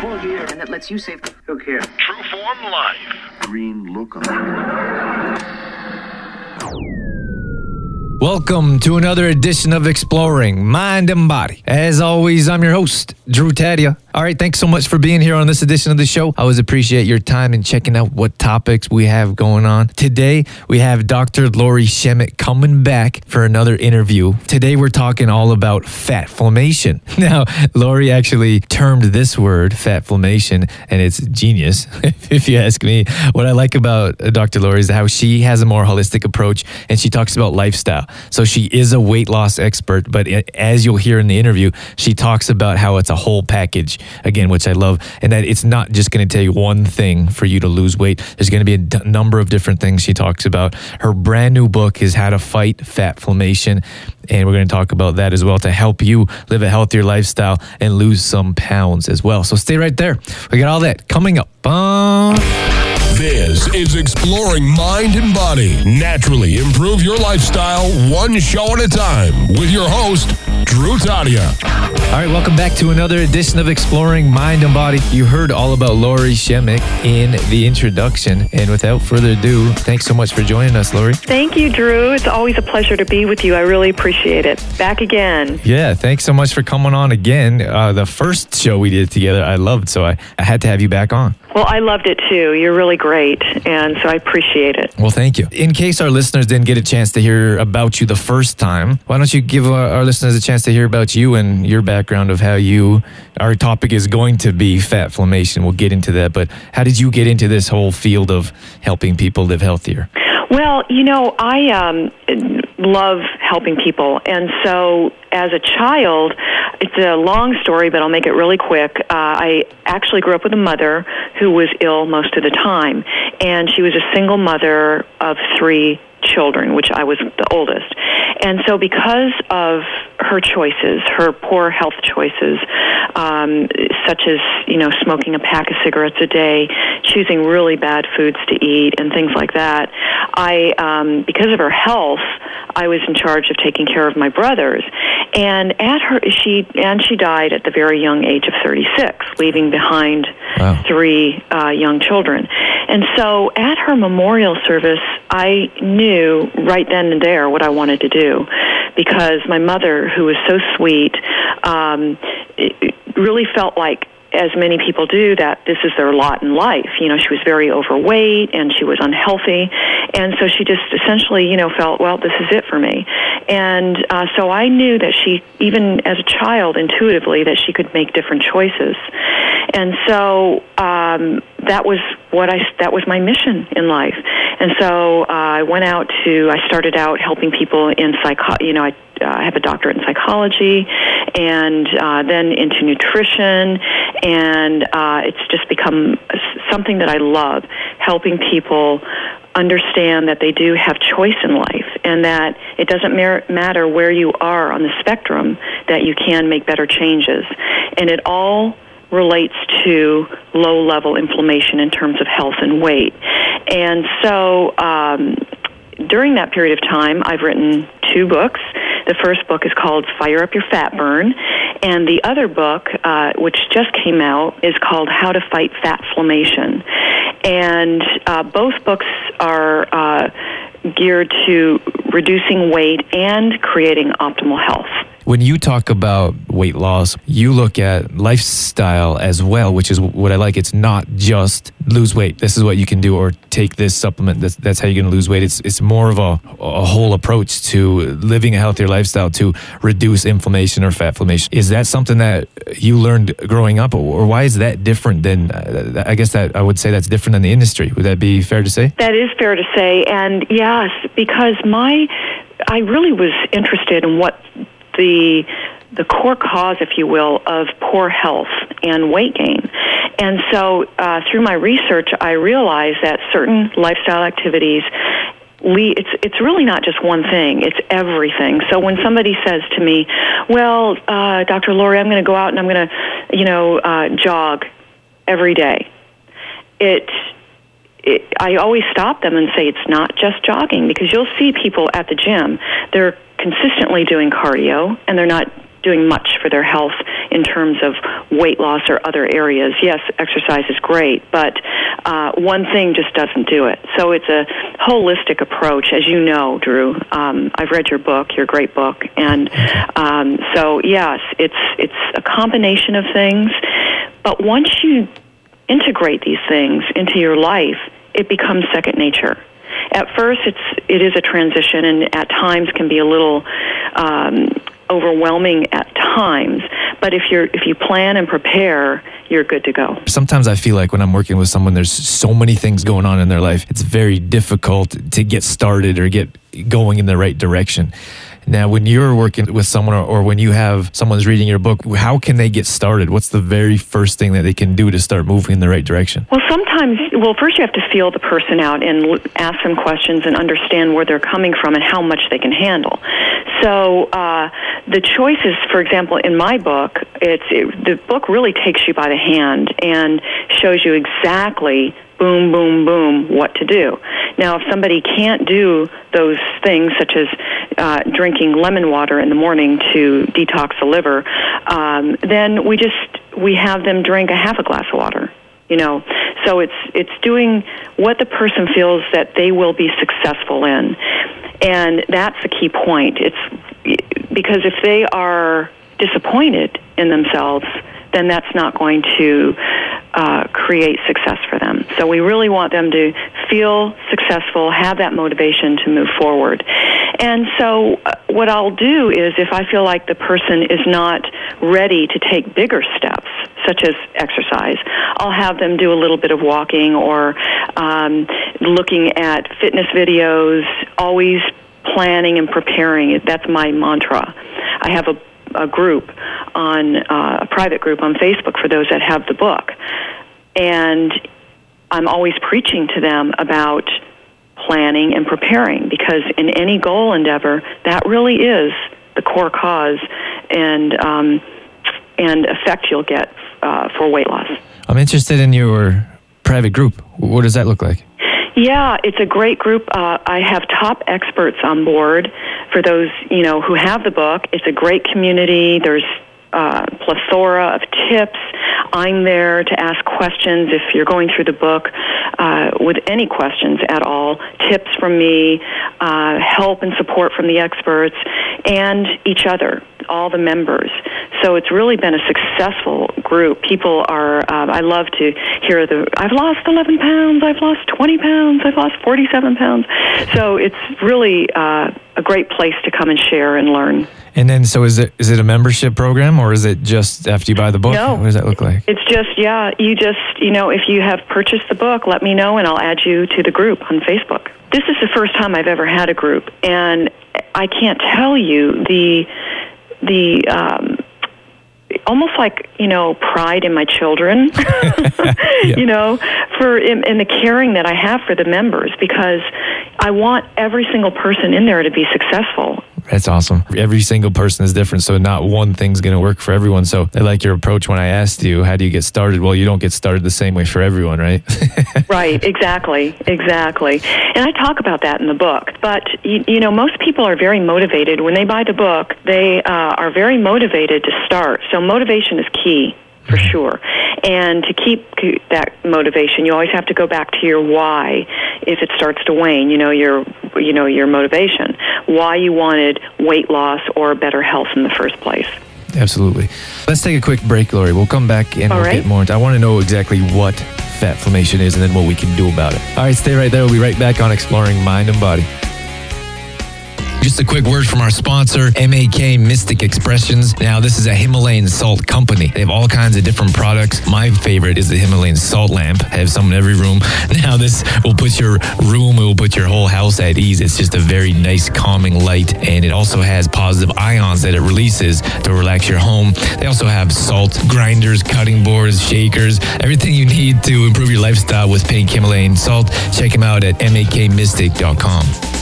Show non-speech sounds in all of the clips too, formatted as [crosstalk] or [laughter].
Full gear. And that lets you save. Who cares? True Form Life. Green look Welcome to another edition of Exploring Mind and Body. As always, I'm your host, Drew Tadia. All right, thanks so much for being here on this edition of the show. I always appreciate your time and checking out what topics we have going on. Today, we have Dr. Lori Shemek coming back for another interview. Today, we're talking all about fatflammation. [laughs] Now, Lori actually termed this word, fatflammation, and it's genius, [laughs] if you ask me. What I like about uh, Dr. Lori is how she has a more holistic approach and she talks about lifestyle. So she is a weight loss expert, but uh, as you'll hear in the interview, she talks about how it's a whole package, again, which I love, and that it's not just going to take one thing for you to lose weight. There's going to be a d- number of different things she talks about. Her brand new book is How to Fight Fatflammation, and we're going to talk about that as well to help you live a healthier lifestyle and lose some pounds as well. So stay right there. We got all that coming up. Bum. This is Exploring Mind and Body. Naturally improve your lifestyle one show at a time with your host, Drew Tadia. All right, welcome back to another edition of Exploring Mind and Body. You heard all about Lori Shemek in the introduction. And without further ado, thanks so much for joining us, Lori. Thank you, Drew. It's always a pleasure to be with you. I really appreciate it. Back again. Yeah, thanks so much for coming on again. Uh, the first show we did together, I loved, so I, I had to have you back on. Well, I loved it too. You're really great, and so I appreciate it. Well, thank you. In case our listeners didn't get a chance to hear about you the first time, why don't you give our, our listeners a chance to hear about you and your background of how you, our topic is going to be fatflammation. We'll get into that, but how did you get into this whole field of helping people live healthier? Well, you know, I um, love helping people, and so as a child, it's a long story, but I'll make it really quick. Uh, I actually grew up with a mother who was ill most of the time, and she was a single mother of three children, which I was the oldest. And so, because of her choices, her poor health choices, um, such as you know smoking a pack of cigarettes a day, choosing really bad foods to eat, and things like that, I, um, because of her health, I was in charge of taking care of my brothers. And at her, she and she died at the very young age of 36, leaving behind Wow. three uh, young children. And so, at her memorial service, I knew right then and there what I wanted to do, because my mother, who was so sweet, um, really felt like as many people do, that this is their lot in life. You know, she was very overweight and she was unhealthy, and so she just essentially, you know, felt, well, this is it for me. And uh, so I knew that she, even as a child, intuitively, that she could make different choices. And so um, that was what I that was my mission in life. And so uh, I went out to I started out helping people in psycho. You know, I uh, have a doctorate in psychology, and uh, then into nutrition, and uh, it's just become something that I love, helping people understand that they do have choice in life, and that it doesn't mer- matter where you are on the spectrum, that you can make better changes, and it all relates to low level inflammation in terms of health and weight. And so um, during that period of time, I've written two books. The first book is called Fire Up Your Fat Burn, and the other book, uh, which just came out, is called How to Fight Fatflammation. And uh, both books are uh, geared to reducing weight and creating optimal health. When you talk about weight loss, you look at lifestyle as well, which is what I like. It's not just lose weight. This is what you can do, or take this supplement. That's, that's how you're going to lose weight. It's it's more of a, a whole approach to living a healthier lifestyle to reduce inflammation or fatflammation. Is that something that you learned growing up, or why is that different than? I guess that I would say that's different than the industry. Would that be fair to say? That is fair to say, and yes, because my I really was interested in what the the core cause, if you will, of poor health and weight gain. And so, uh, through my research, I realized that certain lifestyle activities. It's it's really not just one thing; it's everything. So when somebody says to me, "Well, uh, Dr. Lori, I'm going to go out and I'm going to, you know, uh, jog every day," it it, I always stop them and say it's not just jogging because you'll see people at the gym. They're consistently doing cardio and they're not doing much for their health in terms of weight loss or other areas. Yes, exercise is great, but uh, one thing just doesn't do it. So it's a holistic approach, as you know, Drew. Um, I've read your book, your great book, and um, so yes, it's it's a combination of things. But once you integrate these things into your life, it becomes second nature. At first, it's it is a transition, and at times can be a little um, overwhelming at times. But if you're if you plan and prepare, you're good to go. Sometimes I feel like when I'm working with someone, there's so many things going on in their life. It's very difficult to get started or get going in the right direction. Now, when you're working with someone or, or when you have someone's reading your book, how can they get started? What's the very first thing that they can do to start moving in the right direction? Well, sometimes, well, first you have to feel the person out and ask them questions and understand where they're coming from and how much they can handle. So, uh, the choices, for example, in my book, it's it, the book really takes you by the hand and shows you exactly boom, boom, boom, what to do. Now, if somebody can't do those things, such as uh, drinking lemon water in the morning to detox the liver, um, then we just we have them drink a half a glass of water. You know, so it's it's doing what the person feels that they will be successful in, and that's the key point. It's because if they are disappointed in themselves, then that's not going to uh, create success for them. So we really want them to feel successful, have that motivation to move forward. And so uh, what I'll do is if I feel like the person is not ready to take bigger steps, such as exercise, I'll have them do a little bit of walking or um, looking at fitness videos, always planning and preparing. That's my mantra. I have a a group on uh, a private group on Facebook for those that have the book, and I'm always preaching to them about planning and preparing because in any goal endeavor, that really is the core cause and um, and effect you'll get uh, for weight loss. I'm interested in your private group. What does that look like? Yeah, it's a great group. Uh, I have top experts on board for those you know who have the book. It's a great community. There's uh, plethora of tips. I'm there to ask questions if you're going through the book uh, with any questions at all. Tips from me, uh, help and support from the experts, and each other, all the members. So it's really been a successful group. People are. Uh, I love to hear the. I've lost 11 pounds. I've lost 20 pounds. I've lost 47 pounds. So it's really uh, a great place to come and share and learn. And then, so is it is it a membership program or is it just after you buy the book? No. What does that look like? It's just, yeah, you just, you know, if you have purchased the book, let me know and I'll add you to the group on Facebook. This is the first time I've ever had a group, and I can't tell you the, the, um, almost like you know pride in my children [laughs] [laughs] Yeah. you know for in, in the caring that i have for the members because i want every single person in there to be successful That's awesome. Every single person is different, so not one thing's going to work for everyone. So I like your approach when I asked you, how do you get started? Well, you don't get started the same way for everyone, right? [laughs] Right, exactly, exactly. And I talk about that in the book. But, you, you know, most people are very motivated. When they buy the book, they uh, are very motivated to start. So motivation is key. For mm-hmm. sure, and to keep that motivation, you always have to go back to your why. If it starts to wane, you know your, you know your motivation, why you wanted weight loss or better health in the first place. Absolutely. Let's take a quick break, Lori. We'll come back and All we'll right. get more into I want to know exactly what fatflammation is and then what we can do about it. All right, stay right there. We'll be right back on Exploring Mind and Body. Just a quick word from our sponsor, MAK Mystic Expressions. Now, this is a Himalayan salt company. They have all kinds of different products. My favorite is the Himalayan salt lamp. I have some in every room. [laughs] Now, this will put your room, it will put your whole house at ease. It's just a very nice, calming light, and it also has positive ions that it releases to relax your home. They also have salt grinders, cutting boards, shakers, everything you need to improve your lifestyle with pink Himalayan salt. Check them out at makmystic.com.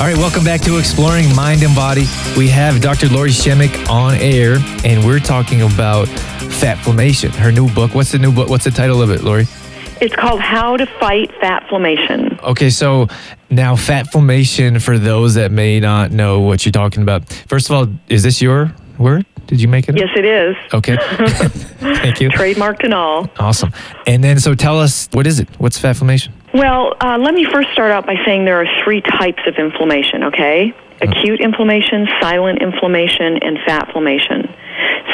All right, welcome back to Exploring Mind and Body. We have Dr. Lori Shemek on air, and we're talking about fatflammation. Her new book. What's the new book? What's the title of it, Lori? It's called How to Fight Fatflammation. Okay, so now fatflammation for those that may not know what you're talking about. First of all, is this your word? Did you make it? Yes, it is. Okay. [laughs] Thank you. Trademarked and all. Awesome. And then, so tell us, what is it? What's fat formation? Well, uh, let me first start out by saying there are three types of inflammation, okay? Acute inflammation, silent inflammation, and fatflammation.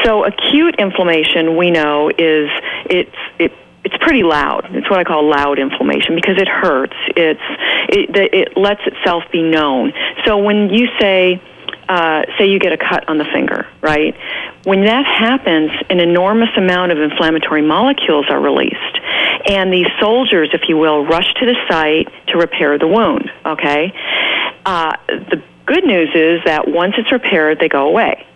So, acute inflammation, we know, is it's it it's pretty loud. It's what I call loud inflammation because it hurts. It's it, it lets itself be known. So when you say uh, say you get a cut on the finger, right? When that happens, an enormous amount of inflammatory molecules are released. And these soldiers, if you will, rush to the site to repair the wound, okay? Uh, the good news is that once it's repaired, they go away.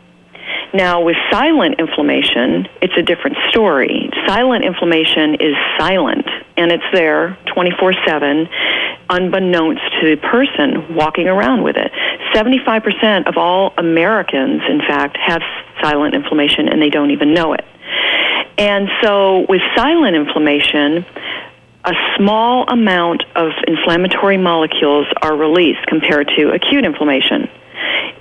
Now, with silent inflammation, it's a different story. Silent inflammation is silent, and it's there 24 7, unbeknownst to the person walking around with it. 75% of all Americans, in fact, have silent inflammation, and they don't even know it. And so, with silent inflammation, a small amount of inflammatory molecules are released compared to acute inflammation.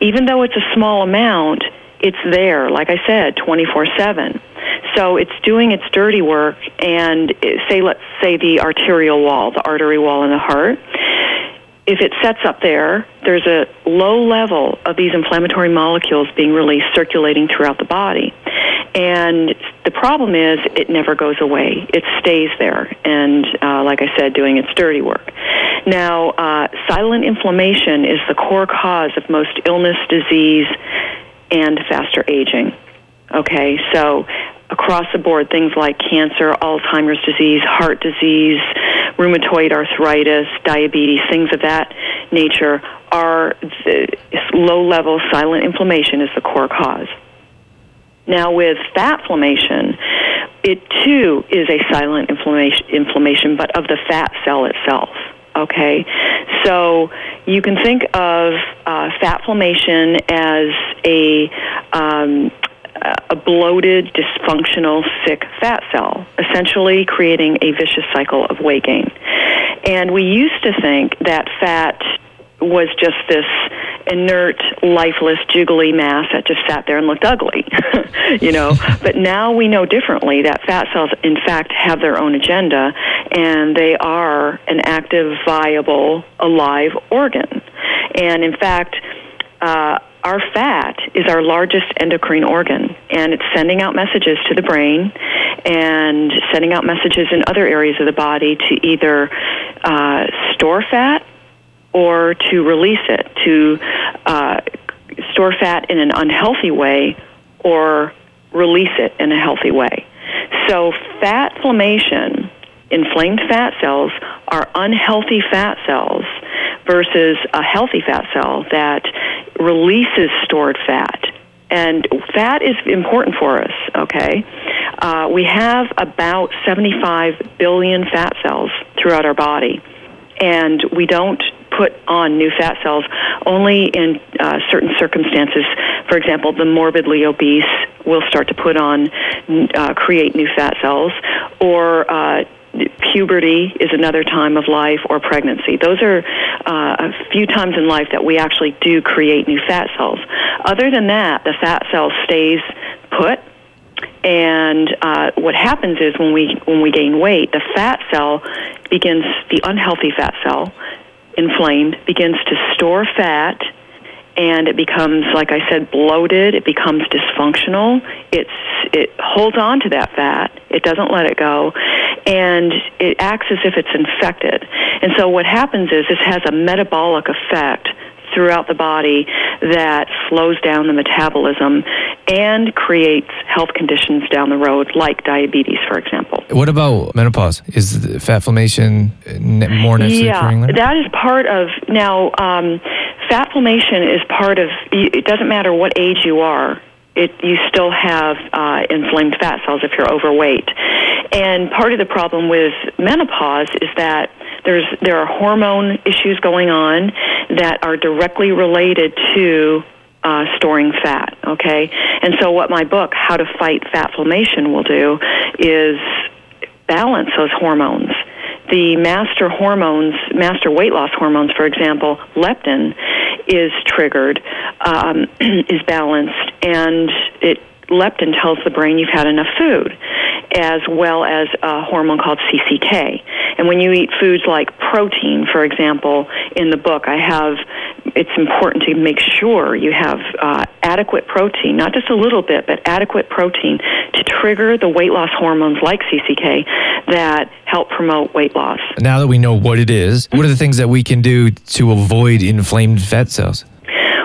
Even though it's a small amount, it's there, like I said, 24 7. So it's doing its dirty work, and say, let's say the arterial wall, the artery wall in the heart. If it sets up there, there's a low level of these inflammatory molecules being released circulating throughout the body. And the problem is, it never goes away. It stays there, and uh, like I said, doing its dirty work. Now, uh, silent inflammation is the core cause of most illness, disease, and faster aging. Okay, so across the board, things like cancer, Alzheimer's disease, heart disease, rheumatoid arthritis, diabetes, things of that nature are low level silent inflammation is the core cause. Now, with fatflammation, it too is a silent inflammation, inflammation, but of the fat cell itself. Okay, so you can think of uh, fatflammation as a um, a bloated, dysfunctional, sick fat cell, essentially creating a vicious cycle of weight gain. And we used to think that fat was just this inert, lifeless, jiggly mass that just sat there and looked ugly, [laughs] you know. [laughs] but now we know differently that fat cells, in fact, have their own agenda, and they are an active, viable, alive organ. And in fact, uh, our fat is our largest endocrine organ, and it's sending out messages to the brain and sending out messages in other areas of the body to either uh, store fat or to release it, to uh, store fat in an unhealthy way or release it in a healthy way. So, fatflammation, inflamed fat cells, are unhealthy fat cells versus a healthy fat cell that releases stored fat. And fat is important for us, okay? Uh, we have about 75 billion fat cells throughout our body, and we don't put on new fat cells only in uh, certain circumstances. For example, the morbidly obese will start to put on, uh, create new fat cells, or uh, puberty is another time of life, or pregnancy. Those are uh, a few times in life that we actually do create new fat cells. Other than that, the fat cell stays put and uh, what happens is when we when we gain weight, the fat cell begins the unhealthy fat cell inflamed, begins to store fat, and it becomes, like I said, bloated. It becomes dysfunctional. It's it holds on to that fat. It doesn't let it go, and it acts as if it's infected. And so what happens is this has a metabolic effect throughout the body that slows down the metabolism and creates health conditions down the road, like diabetes, for example. What about menopause? Is fatflammation more necessary? yeah, that is part of now. Um, fatflammation is part of. It doesn't matter what age you are. It, you still have uh, inflamed fat cells if you're overweight. And part of the problem with menopause is that there's there are hormone issues going on that are directly related to uh, storing fat. Okay, and so what my book, How to Fight Fatflammation will do is balance those hormones the master hormones, master weight loss hormones, for example, leptin, is triggered, um, [clears throat] is balanced, and it leptin tells the brain you've had enough food, as well as a hormone called CCK. And when you eat foods like protein, for example, in the book, I have it's important to make sure you have uh, adequate protein, not just a little bit, but adequate protein to trigger the weight loss hormones like CCK that help promote weight loss. Now that we know what it is, what are the things that we can do to avoid inflamed fat cells?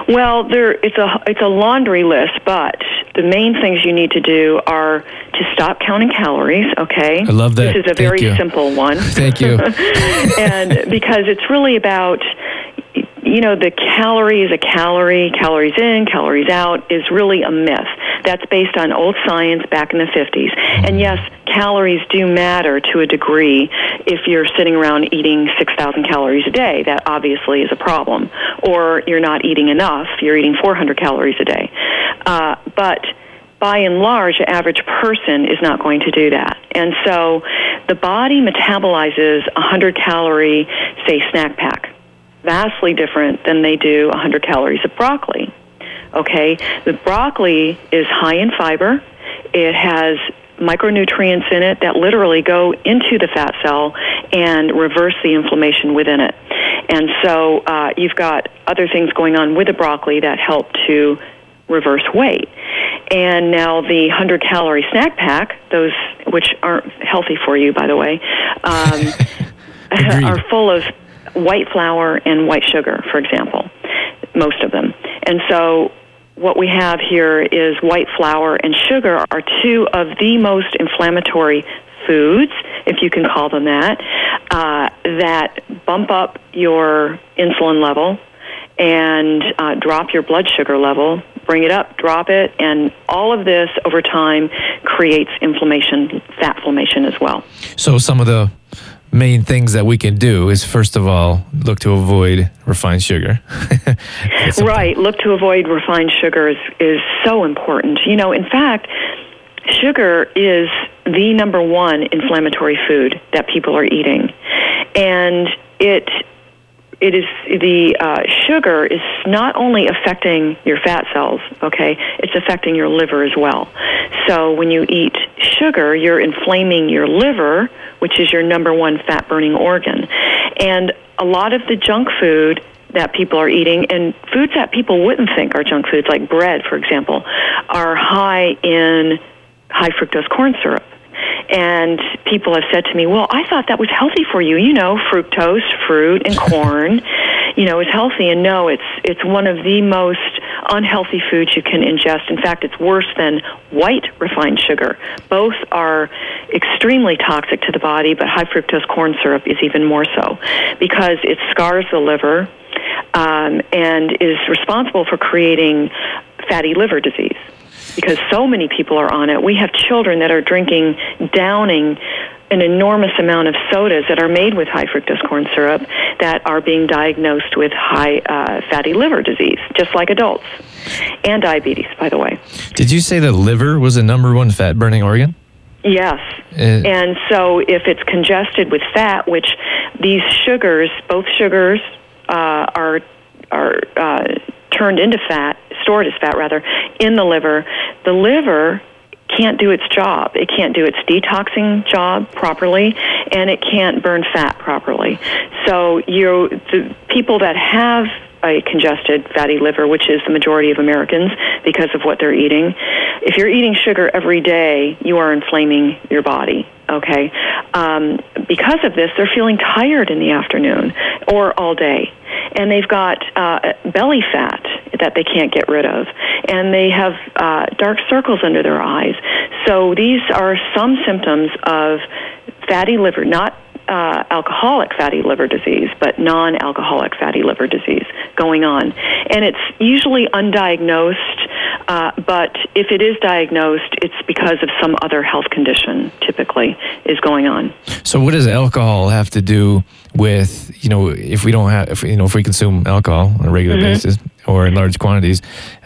Well, there it's a it's a laundry list, but the main things you need to do are to stop counting calories. Okay, I love that. This is a Thank very you. simple one. [laughs] Thank you. [laughs] and because it's really about you know the calorie is a calorie calories in calories out is really a myth that's based on old science back in the 50s and mm-hmm. yes calories do matter to a degree if you're sitting around eating 6000 calories a day that obviously is a problem or you're not eating enough you're eating 400 calories a day uh, but by and large, the average person is not going to do that. And so the body metabolizes a 100 calorie, say, snack pack, vastly different than they do 100 calories of broccoli. Okay? The broccoli is high in fiber, it has micronutrients in it that literally go into the fat cell and reverse the inflammation within it. And so uh, you've got other things going on with the broccoli that help to reverse weight. And now the 100 calorie snack pack, those which aren't healthy for you, by the way, um, [laughs] [laughs] are full of white flour and white sugar, for example, most of them. And so what we have here is white flour and sugar are two of the most inflammatory foods, if you can call them that, uh, that bump up your insulin level and uh, drop your blood sugar level, bring it up, drop it, and all of this over time creates inflammation, fatflammation as well. So some of the main things that we can do is first of all look to avoid refined sugar. [laughs] Right. Look to avoid refined sugar is, is so important. You know, in fact, sugar is the number one inflammatory food that people are eating. And it it is the uh, sugar is not only affecting your fat cells, okay, it's affecting your liver as well. So when you eat sugar, you're inflaming your liver, which is your number one fat burning organ. And a lot of the junk food that people are eating and foods that people wouldn't think are junk foods, like bread, for example, are high in high fructose corn syrup. And people have said to me, "Well, I thought that was healthy for you. You know, fructose, fruit, and [laughs] corn, you know, is healthy." And no, it's it's one of the most unhealthy foods you can ingest. In fact, it's worse than white refined sugar. Both are extremely toxic to the body, but high fructose corn syrup is even more so because it scars the liver um, and is responsible for creating fatty liver disease because so many people are on it. We have children that are drinking, downing an enormous amount of sodas that are made with high fructose corn syrup that are being diagnosed with high uh, fatty liver disease, just like adults, and diabetes, by the way. Did you say that liver was the number one fat burning organ? Yes. Uh, And so if it's congested with fat, which these sugars, both sugars, uh, are are uh, turned into fat, stored as fat rather, in the liver, the liver can't do its job. It can't do its detoxing job properly, and it can't burn fat properly. So you, the people that have a congested fatty liver, which is the majority of Americans because of what they're eating. If you're eating sugar every day, you are inflaming your body. Okay, um, because of this, they're feeling tired in the afternoon or all day, and they've got uh, belly fat that they can't get rid of, and they have uh, dark circles under their eyes. So these are some symptoms of fatty liver, not uh, alcoholic fatty liver disease, but non alcoholic fatty liver disease going on. And it's usually undiagnosed, uh, but if it is diagnosed, it's because of some other health condition, typically, is going on. so what does alcohol have to do with you know if we don't have if, you know if we consume alcohol on a regular Mm-hmm. basis or in large quantities,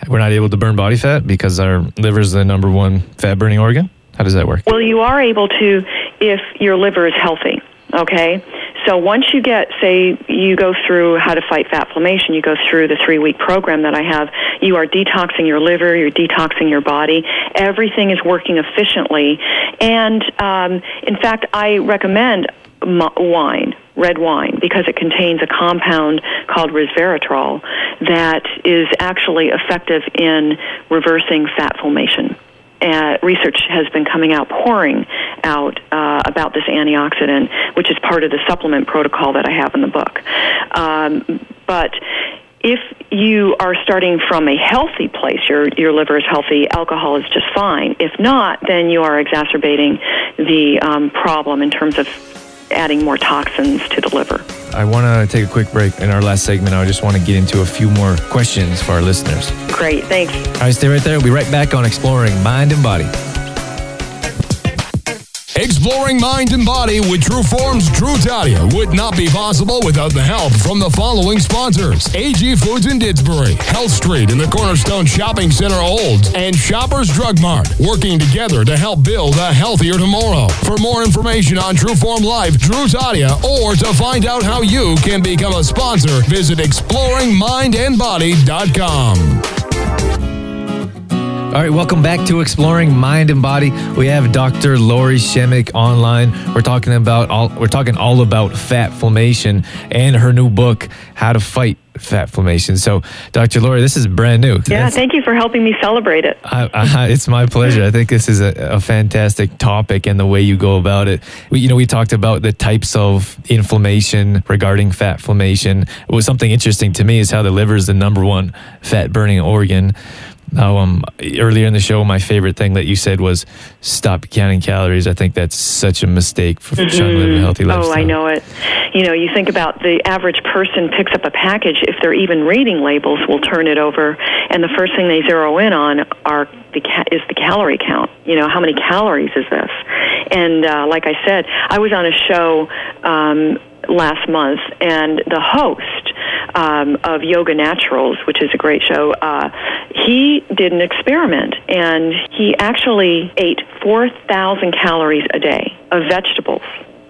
we're not able to burn body fat because our liver is the number one fat burning organ. How does that work? Well, you are able to if your liver is healthy. Okay? So once you get, say, you go through how to fight fatflammation, you go through the three week program that I have, you are detoxing your liver, you're detoxing your body. Everything is working efficiently. And um, in fact, I recommend wine, red wine, because it contains a compound called resveratrol that is actually effective in reversing fatflammation uh, research has been coming out, pouring out uh, about this antioxidant, which is part of the supplement protocol that I have in the book. Um, but if you are starting from a healthy place, your your liver is healthy, alcohol is just fine. If not, then you are exacerbating the um, problem in terms of adding more toxins to the liver. I want to take a quick break in our last segment. I just want to get into a few more questions for our listeners. Great, thanks. All right, stay right there. We'll be right back on Exploring Mind and Body. Exploring mind and body with Trueform's Drew Tadia would not be possible without the help from the following sponsors AG Foods in Didsbury, Health Street in the Cornerstone Shopping Center Olds, and Shoppers Drug Mart, working together to help build a healthier tomorrow. For more information on Trueform Life, Drew Tadia, or to find out how you can become a sponsor, visit exploringmindandbody.com. All right, welcome back to Exploring Mind and Body. We have Dr. Lori Shemek online. We're talking about all we're talking all about fatflammation and her new book, How to Fight Fatflammation. So, Dr. Lori, this is brand new. Yeah, That's, thank you for helping me celebrate it. I, I, it's my pleasure. I think this is a, a, fantastic topic and the way you go about it. We, you know, we talked about the types of inflammation regarding fatflammation. What was something interesting to me is how the liver is the number one fat burning organ. Now, um, earlier in the show, my favorite thing that you said was stop counting calories. I think that's such a mistake for mm-hmm. trying to live a healthy lifestyle. Oh, I know it. You know, you think about the average person picks up a package, if they're even reading labels, will turn it over, and the first thing they zero in on are the ca- is the calorie count. You know, how many calories is this? And uh, like I said, I was on a show um, last month, and the host um, of Yoga Naturals, which is a great show, uh, he did an experiment, and he actually ate 4,000 calories a day of vegetables.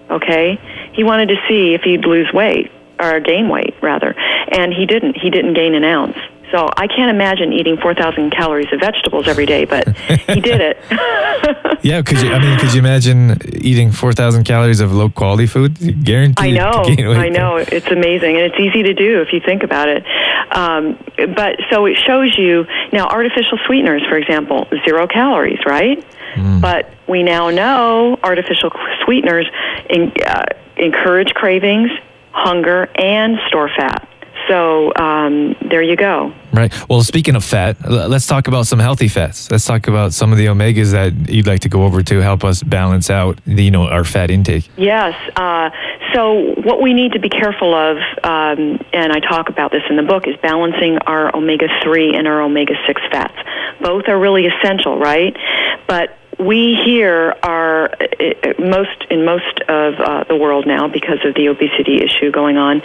Okay, he wanted to see if he'd lose weight or gain weight rather, and he didn't. He didn't gain an ounce. So I can't imagine eating 4,000 calories of vegetables every day, but he did it. [laughs] yeah, could you? I mean, could you imagine eating 4,000 calories of low quality food? Guaranteed. I know. I know. It's amazing, and it's easy to do if you think about it. Um, but so it shows you now artificial sweeteners, for example, zero calories, right? Mm. But we now know artificial sweeteners in, uh, encourage cravings, hunger, and store fat. So um, there you go. Right. Well, speaking of fat, let's talk about some healthy fats. Let's talk about some of the omegas that you'd like to go over to help us balance out, the, you know, our fat intake. Yes. Uh, so what we need to be careful of, um, and I talk about this in the book, is balancing our omega three and our omega six fats. Both are really essential, right? But we here are uh, uh, most in most of uh, the world now because of the obesity issue going on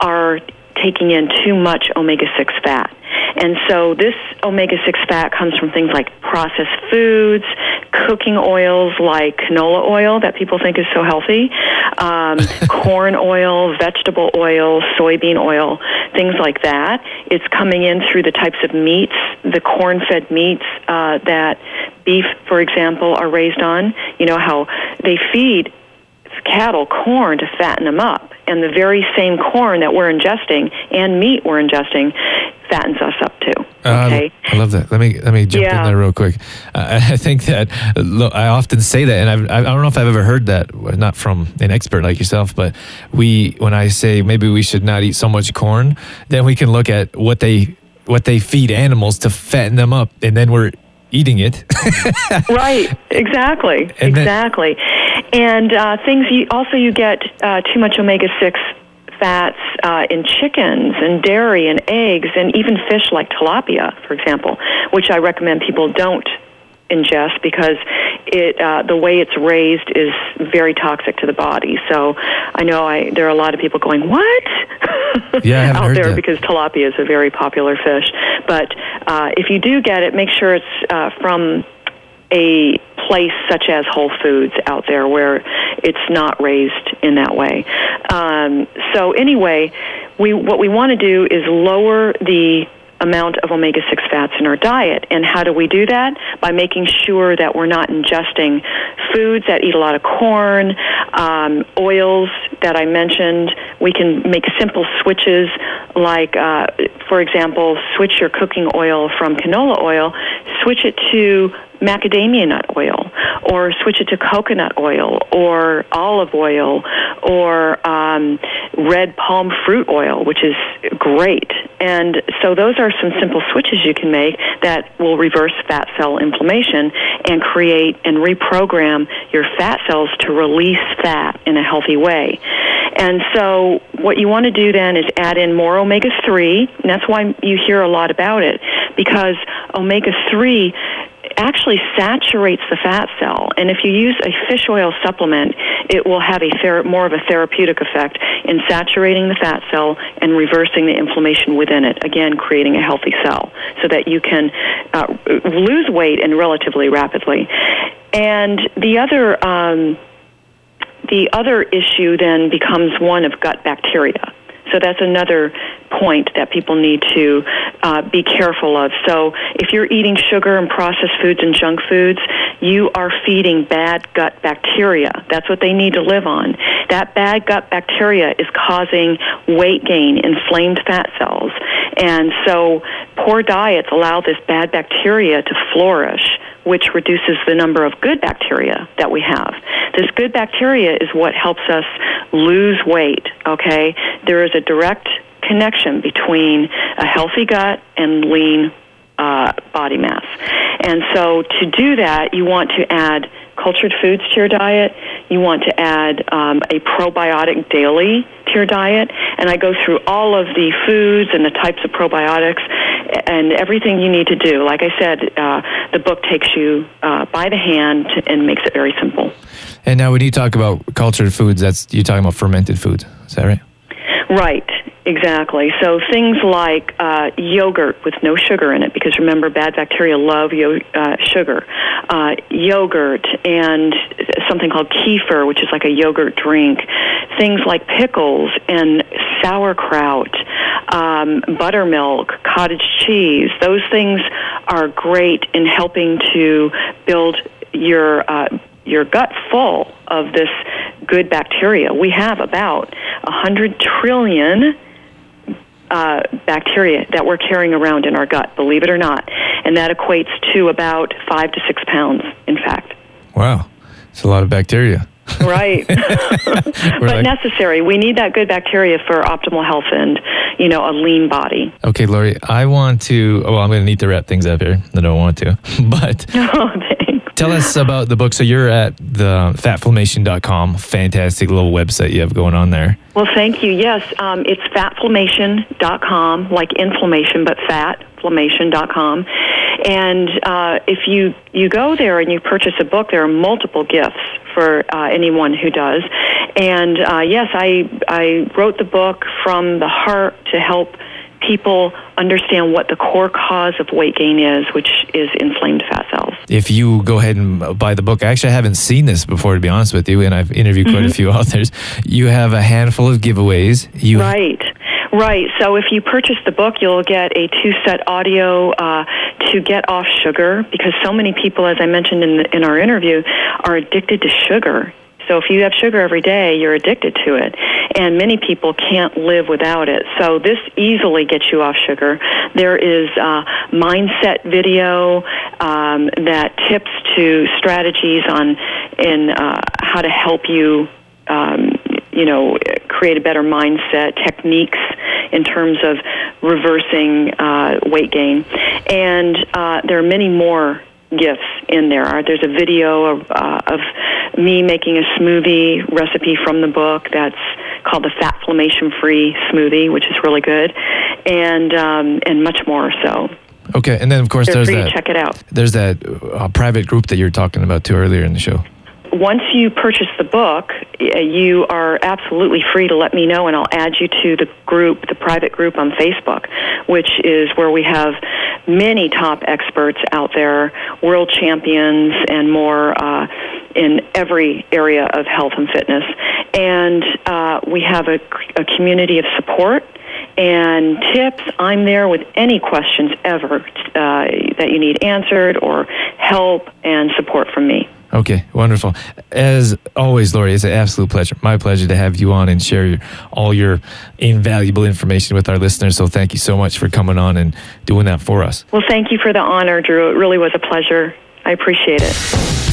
are taking in too much omega 6 fat. And so this omega 6 fat comes from things like processed foods, cooking oils like canola oil that people think is so healthy, um, [laughs] corn oil, vegetable oil, soybean oil, things like that. It's coming in through the types of meats, the corn fed meats uh, that beef, for example, are raised on. You know how they feed cattle corn to fatten them up. And the very same corn that we're ingesting and meat we're ingesting fattens us up too. Uh, okay, uh, I love that. Let me let me jump yeah. in there real quick. Uh, [laughs] I think that look, I often say that, and I've, I don't know if I've ever heard that, not from an expert like yourself, but we when I say maybe we should not eat so much corn, then we can look at what they what they feed animals to fatten them up, and then we're eating it. [laughs] right. Exactly. Exactly. And uh, things you also you get uh, too much omega six fats uh, in chickens and dairy and eggs and even fish like tilapia, for example, which I recommend people don't ingest because it uh, the way it's raised is very toxic to the body. So I know I there are a lot of people going what yeah, [laughs] out there that. because tilapia is a very popular fish. But uh, if you do get it, make sure it's uh, from a place such as Whole Foods out there where it's not raised in that way. Um, so anyway, we what we want to do is lower the amount of omega 6 fats in our diet. And how do we do that? By making sure that we're not ingesting foods that eat a lot of corn, um, oils that I mentioned. We can make simple switches, like, uh, for example, switch your cooking oil from canola oil, switch it to macadamia nut oil, or switch it to coconut oil, or olive oil, or um, red palm fruit oil, which is great. And so those are some simple switches you can make that will reverse fat cell inflammation and create and reprogram your fat cells to release fat in a healthy way. And so what you want to do then is add in more omega 3, and that's why you hear a lot about it, because omega 3 actually saturates the fat cell. And if you use a fish oil supplement, it will have a ther- more of a therapeutic effect in saturating the fat cell and reversing the inflammation within it. Again, creating a healthy cell so that you can uh, lose weight and relatively rapidly. And the other. Um, the other issue then becomes one of gut bacteria. So that's another point that people need to uh, be careful of. So if you're eating sugar and processed foods and junk foods, you are feeding bad gut bacteria. That's what they need to live on. That bad gut bacteria is causing weight gain, inflamed fat cells. And so poor diets allow this bad bacteria to flourish which reduces the number of good bacteria that we have. This good bacteria is what helps us lose weight, okay? There is a direct connection between a healthy gut and lean uh, body mass. And so to do that, you want to add cultured foods to your diet. You want to add um, a probiotic daily to your diet. And I go through all of the foods and the types of probiotics and everything you need to do. Like I said, uh, the book takes you uh, by the hand and makes it very simple. And now, when you talk about cultured foods, that's you're talking about fermented foods. Is that right? Right, exactly. So things like uh, yogurt with no sugar in it, because remember, bad bacteria love yo- uh, sugar. Uh, yogurt and something called kefir, which is like a yogurt drink. Things like pickles and sauerkraut, um, buttermilk, cottage cheese. Those things are great in helping to build your uh, your gut full of this good bacteria. We have about 100 trillion uh, bacteria that we're carrying around in our gut, believe it or not. And that equates to about five to six pounds, in fact. Wow. It's a lot of bacteria. right. [laughs] [laughs] but like, necessary. We need that good bacteria for optimal health and, you know, a lean body. Okay, Lori, I want to, well, I'm going to need to wrap things up here. I don't want to. [laughs] But Tell us about the book. So you're at the fatflammation.com. Fantastic little website you have going on there. Well, thank you. Yes, um, it's fatflammation.com, like inflammation, but fatflammation.com. And uh, if you, you go there and you purchase a book, there are multiple gifts for uh, anyone who does. And uh, yes, I, I wrote the book from the heart to help people understand what the core cause of weight gain is, which is inflamed fat cells. If you go ahead and buy the book, I actually haven't seen this before, to be honest with you, and I've interviewed quite mm-hmm. a few [laughs] authors. You have a handful of giveaways. You right. Right. So if you purchase the book, you'll get a two set audio uh, to get off sugar because so many people, as I mentioned in, the, in our interview, are addicted to sugar. So if you have sugar every day, you're addicted to it. And many people can't live without it. So this easily gets you off sugar. There is a mindset video um, that tips to strategies on in uh, how to help you um, you know, create a better mindset, techniques in terms of reversing uh, weight gain. And uh, there are many more gifts in there. There's a video of, uh, of me making a smoothie recipe from the book that's called the Fatflammation Free Smoothie, which is really good, and um, and much more. So. Okay, and then of course They're there's that. Check it out. There's that uh, private group that you were talking about too earlier in the show once you purchase the book, you are absolutely free to let me know, and I'll add you to the group, the private group on Facebook, which is where we have many top experts out there, world champions, and more. Uh, in every area of health and fitness. And uh, we have a, a community of support and tips. I'm there with any questions ever uh, that you need answered or help and support from me. Okay, wonderful. As always, Lori, it's an absolute pleasure. My pleasure to have you on and share your, all your invaluable information with our listeners. So thank you so much for coming on and doing that for us. Well, thank you for the honor, Drew. It really was a pleasure. I appreciate it.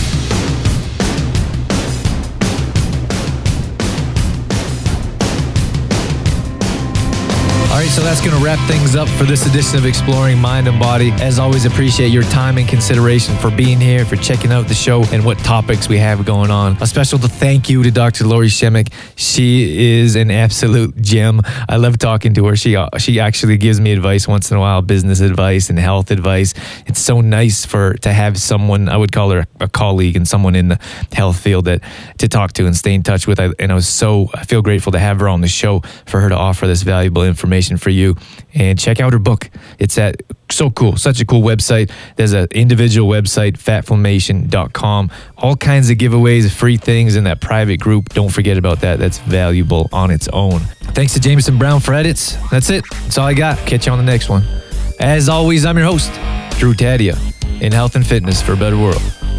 Right, so that's going to wrap things up for this edition of Exploring Mind and Body. As always, appreciate your time and consideration for being here, for checking out the show and what topics we have going on. A special thank you to Dr. Lori Shemek. She is an absolute gem. I love talking to her. She uh, she actually gives me advice once in a while, business advice and health advice. It's so nice for to have someone I would call her a colleague and someone in the health field that to talk to and stay in touch with. And I was so I feel grateful to have her on the show for her to offer this valuable information for you. And check out her book. It's at so cool, such a cool website. There's an individual website, fatflammation.com. All kinds of giveaways, free things in that private group. Don't forget about that. That's valuable on its own. Thanks to Jameson Brown for edits. That's it. That's all I got. Catch you on the next one. As always, I'm your host, Drew Tadia, in health and fitness for a better world.